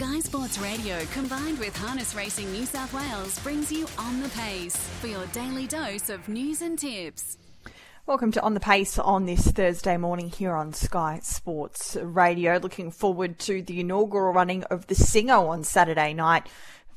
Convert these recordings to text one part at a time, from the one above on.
Sky Sports Radio combined with Harness Racing New South Wales brings you On the Pace for your daily dose of news and tips. Welcome to On the Pace on this Thursday morning here on Sky Sports Radio. Looking forward to the inaugural running of the Singo on Saturday night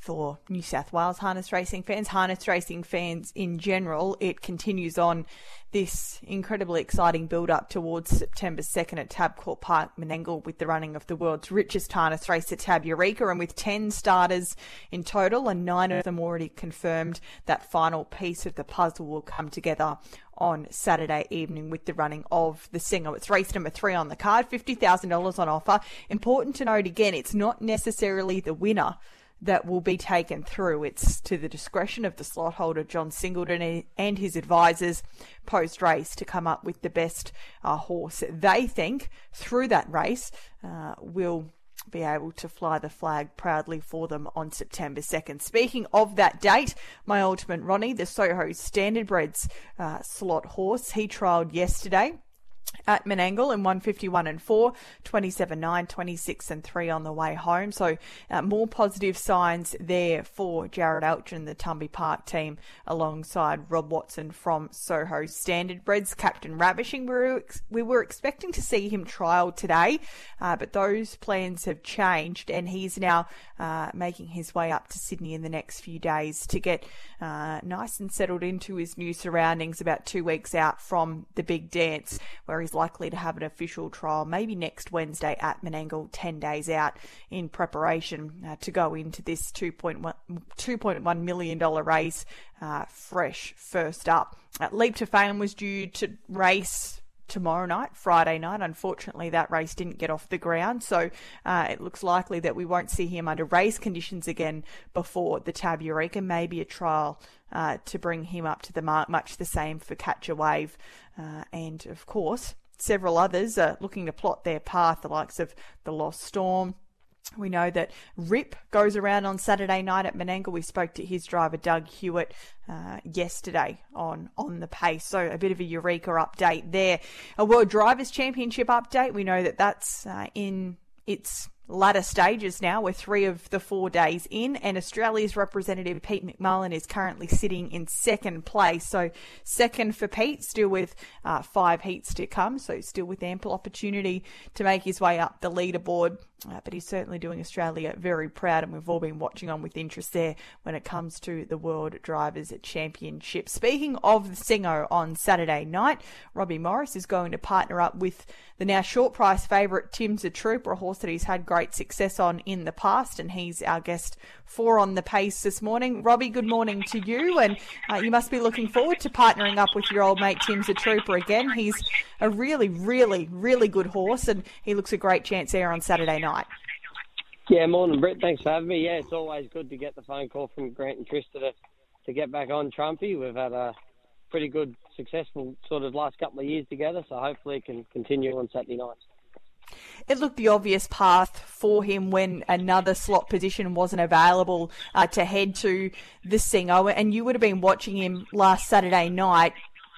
for New South Wales harness racing fans, harness racing fans in general. It continues on this incredibly exciting build up towards September 2nd at Tabcorp Park, Menangle, with the running of the world's richest harness race at Tab Eureka. And with 10 starters in total and nine of them already confirmed, that final piece of the puzzle will come together on Saturday evening with the running of the Singo. It's race number three on the card, $50,000 on offer. Important to note again, it's not necessarily the winner that will be taken through. It's to the discretion of the slot holder, John Singleton, and his advisors post race to come up with the best uh, horse they think through that race uh, will be able to fly the flag proudly for them on September 2nd. Speaking of that date, my ultimate Ronnie, the Soho Standardbreds uh, slot horse, he trialled yesterday at Menangle in 151 and 4, 27 9, 26 and 3 on the way home. So uh, more positive signs there for Jared Alchin, the Tumby Park team, alongside Rob Watson from Soho Standardbreds. Captain Ravishing, we were, we were expecting to see him trial today, uh, but those plans have changed and he's now uh, making his way up to Sydney in the next few days to get uh, nice and settled into his new surroundings about two weeks out from the big dance where he's likely to have an official trial maybe next Wednesday at Menangle, 10 days out in preparation uh, to go into this $2.1, $2.1 million race uh, fresh first up. Uh, Leap to Fame was due to race tomorrow night, Friday night. Unfortunately, that race didn't get off the ground, so uh, it looks likely that we won't see him under race conditions again before the Tab Eureka. Maybe a trial uh, to bring him up to the mark, much the same for Catch a Wave. Uh, and of course, several others are looking to plot their path, the likes of the Lost Storm. We know that Rip goes around on Saturday night at Menangle. We spoke to his driver Doug Hewitt uh, yesterday on on the pace, so a bit of a eureka update there. A World Drivers Championship update. We know that that's uh, in its latter stages now. We're three of the four days in, and Australia's representative Pete McMullen is currently sitting in second place. So, second for Pete, still with uh, five heats to come, so still with ample opportunity to make his way up the leaderboard. Uh, but he's certainly doing Australia very proud, and we've all been watching on with interest there when it comes to the World Drivers' Championship. Speaking of the Singo on Saturday night, Robbie Morris is going to partner up with the now short price favourite Tim's the Trooper, a horse that he's had great success on in the past, and he's our guest for on the pace this morning. Robbie, good morning to you, and uh, you must be looking forward to partnering up with your old mate Tim's the Trooper again. He's a really, really, really good horse, and he looks a great chance there on Saturday night. Yeah, morning, Brett. Thanks for having me. Yeah, it's always good to get the phone call from Grant and Trista to, to get back on Trumpy. We've had a pretty good, successful sort of last couple of years together, so hopefully it can continue on Saturday nights. It looked the obvious path for him when another slot position wasn't available uh, to head to the Singo, and you would have been watching him last Saturday night.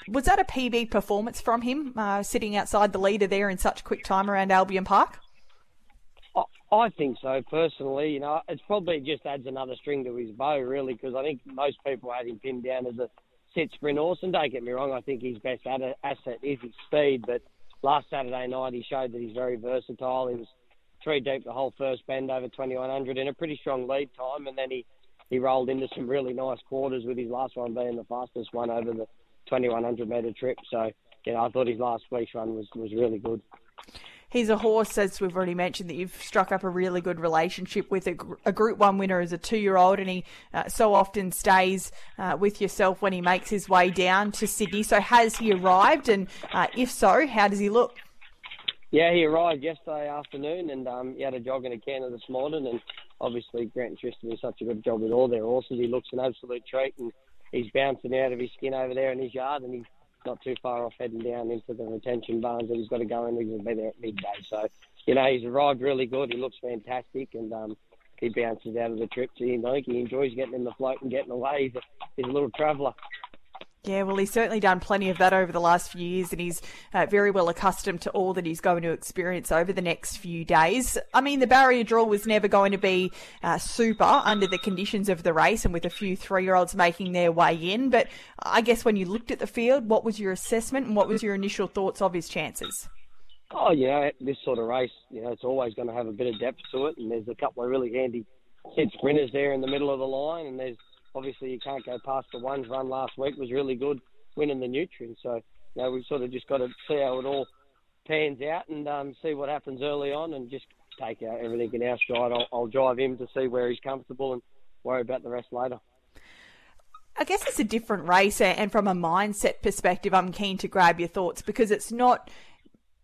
Was that a PB performance from him, uh, sitting outside the leader there in such quick time around Albion Park? I think so personally. You know, it probably just adds another string to his bow, really, because I think most people had him pinned down as a set sprint horse. And don't get me wrong, I think his best asset is his speed. But last Saturday night, he showed that he's very versatile. He was three deep the whole first bend over 2100 in a pretty strong lead time, and then he he rolled into some really nice quarters with his last one being the fastest one over the 2100 metre trip. So, you know, I thought his last week's run was, was really good. He's a horse, as we've already mentioned, that you've struck up a really good relationship with. A, a Group One winner as a two-year-old, and he uh, so often stays uh, with yourself when he makes his way down to Sydney. So, has he arrived? And uh, if so, how does he look? Yeah, he arrived yesterday afternoon, and um, he had a jog in a canter this morning. And obviously, Grant Tristan do such a good job with all their horses. He looks an absolute treat, and he's bouncing out of his skin over there in his yard, and he's not too far off heading down into the retention barns that he's got to go in. He's going to be there at midday. So, you know, he's arrived really good. He looks fantastic and um, he bounces out of the trip. So, you know, he enjoys getting in the float and getting away. He's a, he's a little traveller. Yeah, well, he's certainly done plenty of that over the last few years, and he's uh, very well accustomed to all that he's going to experience over the next few days. I mean, the barrier draw was never going to be uh, super under the conditions of the race, and with a few three-year-olds making their way in. But I guess when you looked at the field, what was your assessment, and what was your initial thoughts of his chances? Oh, yeah, this sort of race, you know, it's always going to have a bit of depth to it, and there's a couple of really handy head sprinters there in the middle of the line, and there's obviously you can't go past the ones run last week was really good, winning the nutrients. So you know we've sort of just got to see how it all pans out and um, see what happens early on, and just take out everything in our stride. I'll, I'll drive him to see where he's comfortable and worry about the rest later. I guess it's a different race, and from a mindset perspective, I'm keen to grab your thoughts because it's not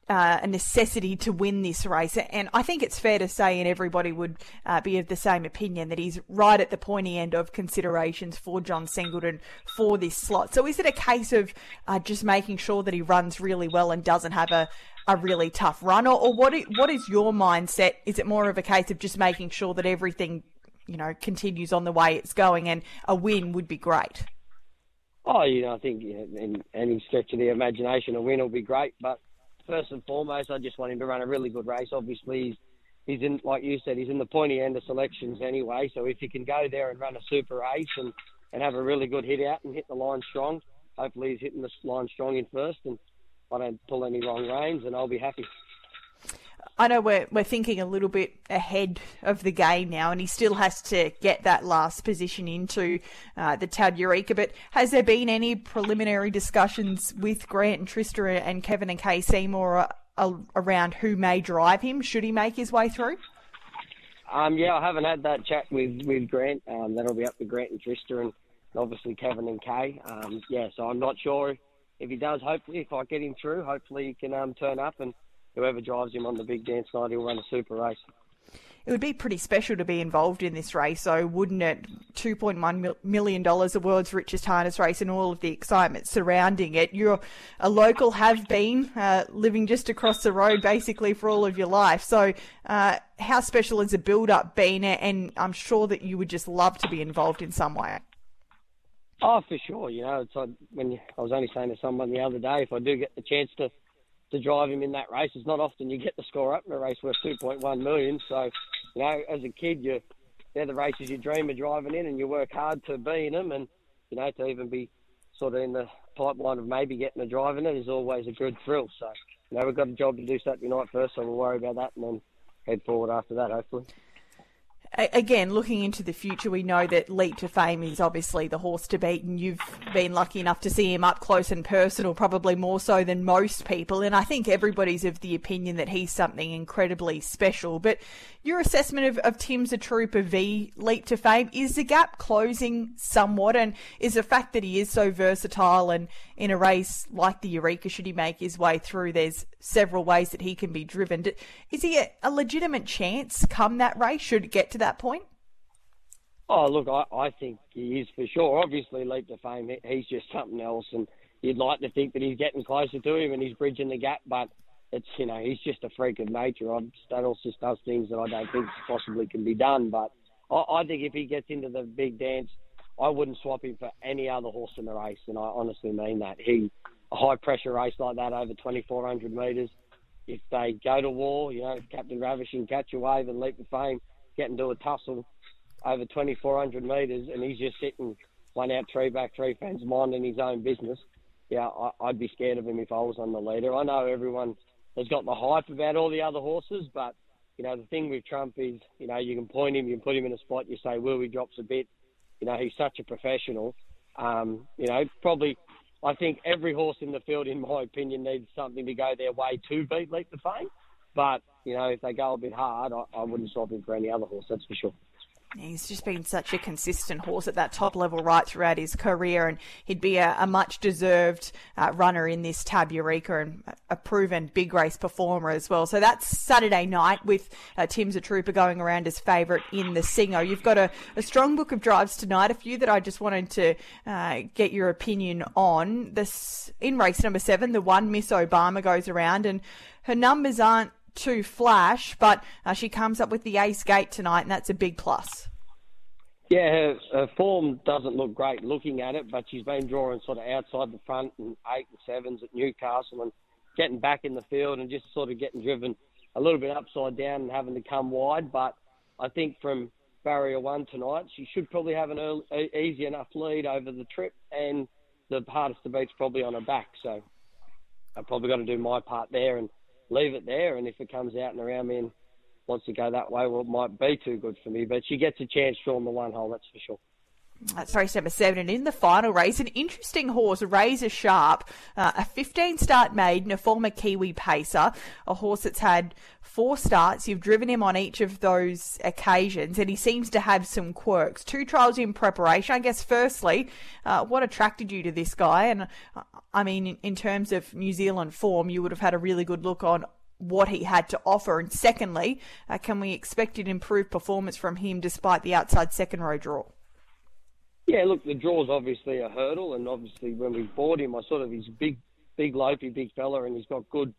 uh, a necessity to win this race. And I think it's fair to say, and everybody would uh, be of the same opinion, that he's right at the pointy end of considerations for John Singleton for this slot. So is it a case of uh, just making sure that he runs really well and doesn't have a, a really tough run? Or, or what, is, what is your mindset? Is it more of a case of just making sure that everything, you know, continues on the way it's going and a win would be great? Oh, you know, I think in any stretch of the imagination, a win will be great, but first and foremost, I just want him to run a really good race. Obviously, he's, he's in, like you said, he's in the pointy end of selections anyway. So if he can go there and run a super race and, and have a really good hit out and hit the line strong, hopefully he's hitting the line strong in first and I don't pull any wrong reins and I'll be happy. I know we're we're thinking a little bit ahead of the game now, and he still has to get that last position into uh, the Tab Eureka. But has there been any preliminary discussions with Grant and Trista and Kevin and Kay Seymour uh, around who may drive him should he make his way through? Um, yeah, I haven't had that chat with with Grant. Um, that'll be up to Grant and Trista and obviously Kevin and Kay. Um, yeah, so I'm not sure if he does. Hopefully, if I get him through, hopefully he can um, turn up and whoever drives him on the big dance night, he'll run a super race. It would be pretty special to be involved in this race, though, wouldn't it? $2.1 million, the world's richest harness race, and all of the excitement surrounding it. You're a local, have been uh, living just across the road basically for all of your life. So, uh, how special has the build up been? And I'm sure that you would just love to be involved in some way. Oh, for sure. You know, it's like when I was only saying to someone the other day, if I do get the chance to to drive him in that race. It's not often you get the score up in a race worth 2.1 million. So, you know, as a kid, you they're the races you dream of driving in, and you work hard to be in them, and you know to even be sort of in the pipeline of maybe getting a drive in it is always a good thrill. So, you know, we've got a job to do Saturday night first, so we'll worry about that and then head forward after that, hopefully again, looking into the future, we know that Leap to Fame is obviously the horse to beat, and you've been lucky enough to see him up close and personal, probably more so than most people. And I think everybody's of the opinion that he's something incredibly special. But your assessment of, of Tim's a Trooper v Leap to Fame is the gap closing somewhat, and is the fact that he is so versatile and in a race like the Eureka, should he make his way through, there's several ways that he can be driven. Is he a, a legitimate chance come that race? Should it get to that point? Oh, look, I, I think he is for sure. Obviously, leap to fame, he's just something else, and you'd like to think that he's getting closer to him and he's bridging the gap, but it's you know he's just a freak of nature. Staddles just does things that I don't think possibly can be done. But I, I think if he gets into the big dance, I wouldn't swap him for any other horse in the race, and I honestly mean that. He a high pressure race like that over 2,400 metres. If they go to war, you know, Captain Ravish can catch a wave and leap to fame, get into a tussle over 2,400 metres, and he's just sitting one out, three back, three fans, minding his own business. Yeah, I, I'd be scared of him if I was on the leader. I know everyone has got the hype about all the other horses, but you know the thing with Trump is, you know, you can point him, you can put him in a spot, you say, "Will he drops a bit?" You know, he's such a professional. Um, you know, probably I think every horse in the field, in my opinion, needs something to go their way to beat Leap to Fame. But, you know, if they go a bit hard, I, I wouldn't swap him for any other horse, that's for sure. He's just been such a consistent horse at that top level right throughout his career, and he'd be a, a much deserved uh, runner in this Tab Eureka and a proven big race performer as well. So that's Saturday night with uh, Tim's a Trooper going around as favourite in the Singo. You've got a, a, strong book of drives tonight, a few that I just wanted to uh, get your opinion on. This in race number seven, the one Miss Obama goes around, and her numbers aren't to Flash, but uh, she comes up with the ace gate tonight, and that's a big plus. Yeah, her, her, form doesn't look great looking at it, but she's been drawing sort of outside the front and eight and sevens at Newcastle and getting back in the field and just sort of getting driven a little bit upside down and having to come wide. But I think from barrier one tonight, she should probably have an early, easy enough lead over the trip, and the hardest to beat's probably on her back. So I've probably got to do my part there and leave it there. And if it comes out and around me and wants to go that way, well, it might be too good for me. But she gets a chance on the one hole, that's for sure. That's race number seven. And in the final race, an interesting horse, Razor Sharp, uh, a 15 start maiden, a former Kiwi pacer, a horse that's had four starts. You've driven him on each of those occasions, and he seems to have some quirks. Two trials in preparation. I guess, firstly, uh, what attracted you to this guy? And uh, I mean, in, terms of New Zealand form, you would have had a really good look on what he had to offer? And secondly, uh, can we expect an improved performance from him despite the outside second row draw? Yeah, look, the draw's obviously a hurdle, and obviously when we bought him, I sort of he's big, big lopey, big fella, and he's got good,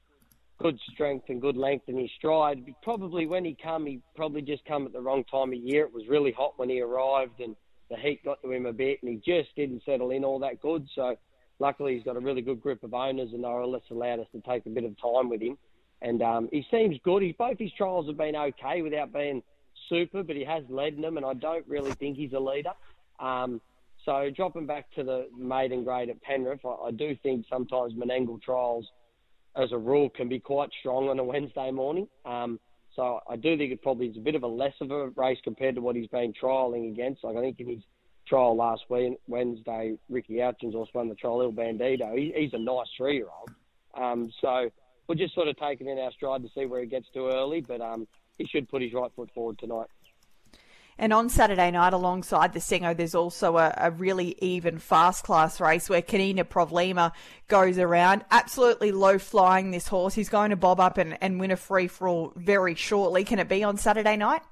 good strength and good length in his stride. Probably when he come, he probably just come at the wrong time of year. It was really hot when he arrived, and the heat got to him a bit, and he just didn't settle in all that good. So luckily, he's got a really good group of owners, and they were less allowed us to take a bit of time with him and um, he seems good. Both his trials have been okay without being super, but he has led in them, and I don't really think he's a leader. Um, so dropping back to the maiden grade at Penrith, I, I do think sometimes Menangle trials, as a rule, can be quite strong on a Wednesday morning. Um, so I do think it probably is a bit of a less of a race compared to what he's been trialling against. Like I think in his trial last Wednesday, Ricky Hutchins also won the trial Il Bandito. He, he's a nice three-year-old. Um, so we're just sort of taking in our stride to see where he gets to early, but um, he should put his right foot forward tonight. And on Saturday night, alongside the Singo, there's also a, a, really even fast class race where Kanina Provlima goes around. Absolutely low flying, this horse. He's going to bob up and, and win a free for all very shortly. Can it be on Saturday night?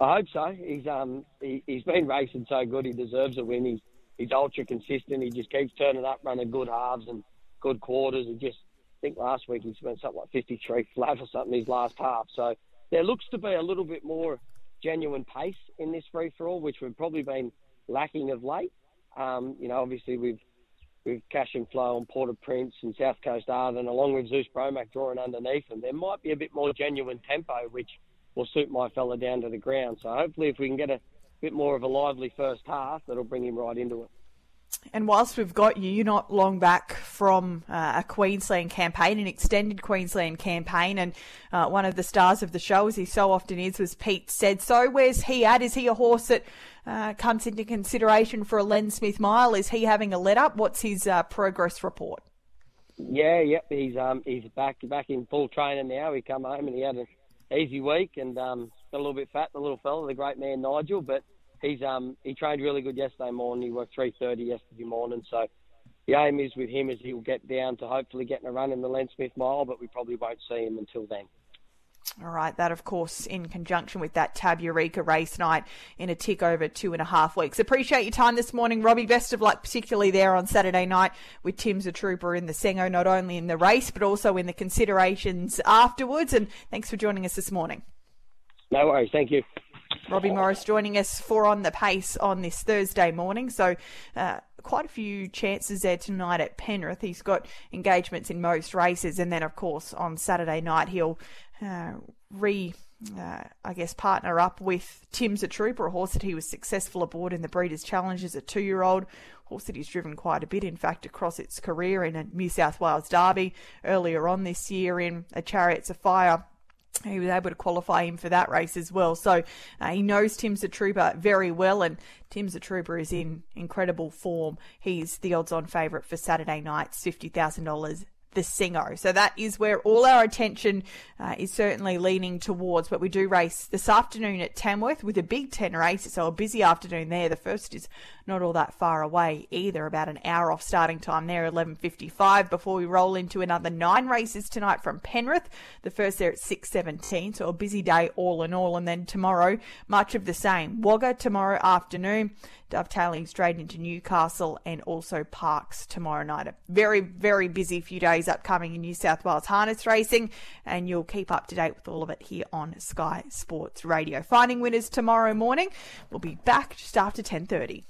I hope so. He's um he, has been racing so good. He deserves a win. He's he's ultra consistent. He just keeps turning up, running good halves and good quarters. He just think last week he spent something like 53 flat or something his last half. So there looks to be a little bit more genuine pace in this free for all, which we've probably been lacking of late. Um, you know, obviously we've with Cash and Flow on Port au Prince and South Coast Arden, along with Zeus Bromac drawing underneath them, there might be a bit more genuine tempo, which will suit my fella down to the ground. So hopefully, if we can get a bit more of a lively first half, that'll bring him right into it. And whilst we've got you, you're not long back from uh, a Queensland campaign, an extended Queensland campaign, and uh, one of the stars of the show, as he so often is, was Pete said. So, where's he at? Is he a horse that uh, comes into consideration for a Len Smith mile? Is he having a let up? What's his uh, progress report? Yeah, yep, he's um he's back back in full training now. He come home and he had an easy week and um got a little bit fat, the little fella, the great man Nigel, but he's um he trained really good yesterday morning. He worked three thirty yesterday morning. So the aim is with him is he'll get down to hopefully getting a run in the Len Smith Mile, but we probably won't see him until then. All right, that of course in conjunction with that Tab Eureka race night in a tick over two and a half weeks. Appreciate your time this morning, Robbie. Best of luck, particularly there on Saturday night with Tim's a Trooper in the Singo, not only in the race but also in the considerations afterwards. And thanks for joining us this morning. No worries, thank you. Robbie Morris joining us for On the Pace on this Thursday morning. So, uh, quite a few chances there tonight at Penrith. He's got engagements in most races, and then, of course, on Saturday night, he'll uh, re. Uh, I guess partner up with Tim's a Trooper, a horse that he was successful aboard in the Breeders' Challenge as a two-year-old horse that he's driven quite a bit, in fact, across its career in a New South Wales Derby earlier on this year in a Chariots of Fire he was able to qualify him for that race as well. So uh, he knows Tim's a Trooper very well, and Tim's a Trooper is in incredible form. He's the odds on favourite for Saturday night's $50,000 the Singo. So that is where all our attention uh, is certainly leaning towards. But we do race this afternoon at Tamworth with a Big Ten race. So a busy afternoon there. The first is not all that far away either. About an hour off starting time there, 11.55 before we roll into another nine races tonight from Penrith. The first there at 6.17, so a busy day all in all. And then tomorrow, much of the same. Wagga tomorrow afternoon, dovetailing straight into Newcastle and also Parkes tomorrow night. A very, very busy few days upcoming in New South Wales harness racing, and you'll keep up to date with all of it here on Sky Sports Radio. Finding winners tomorrow morning. We'll be back just after 10.30.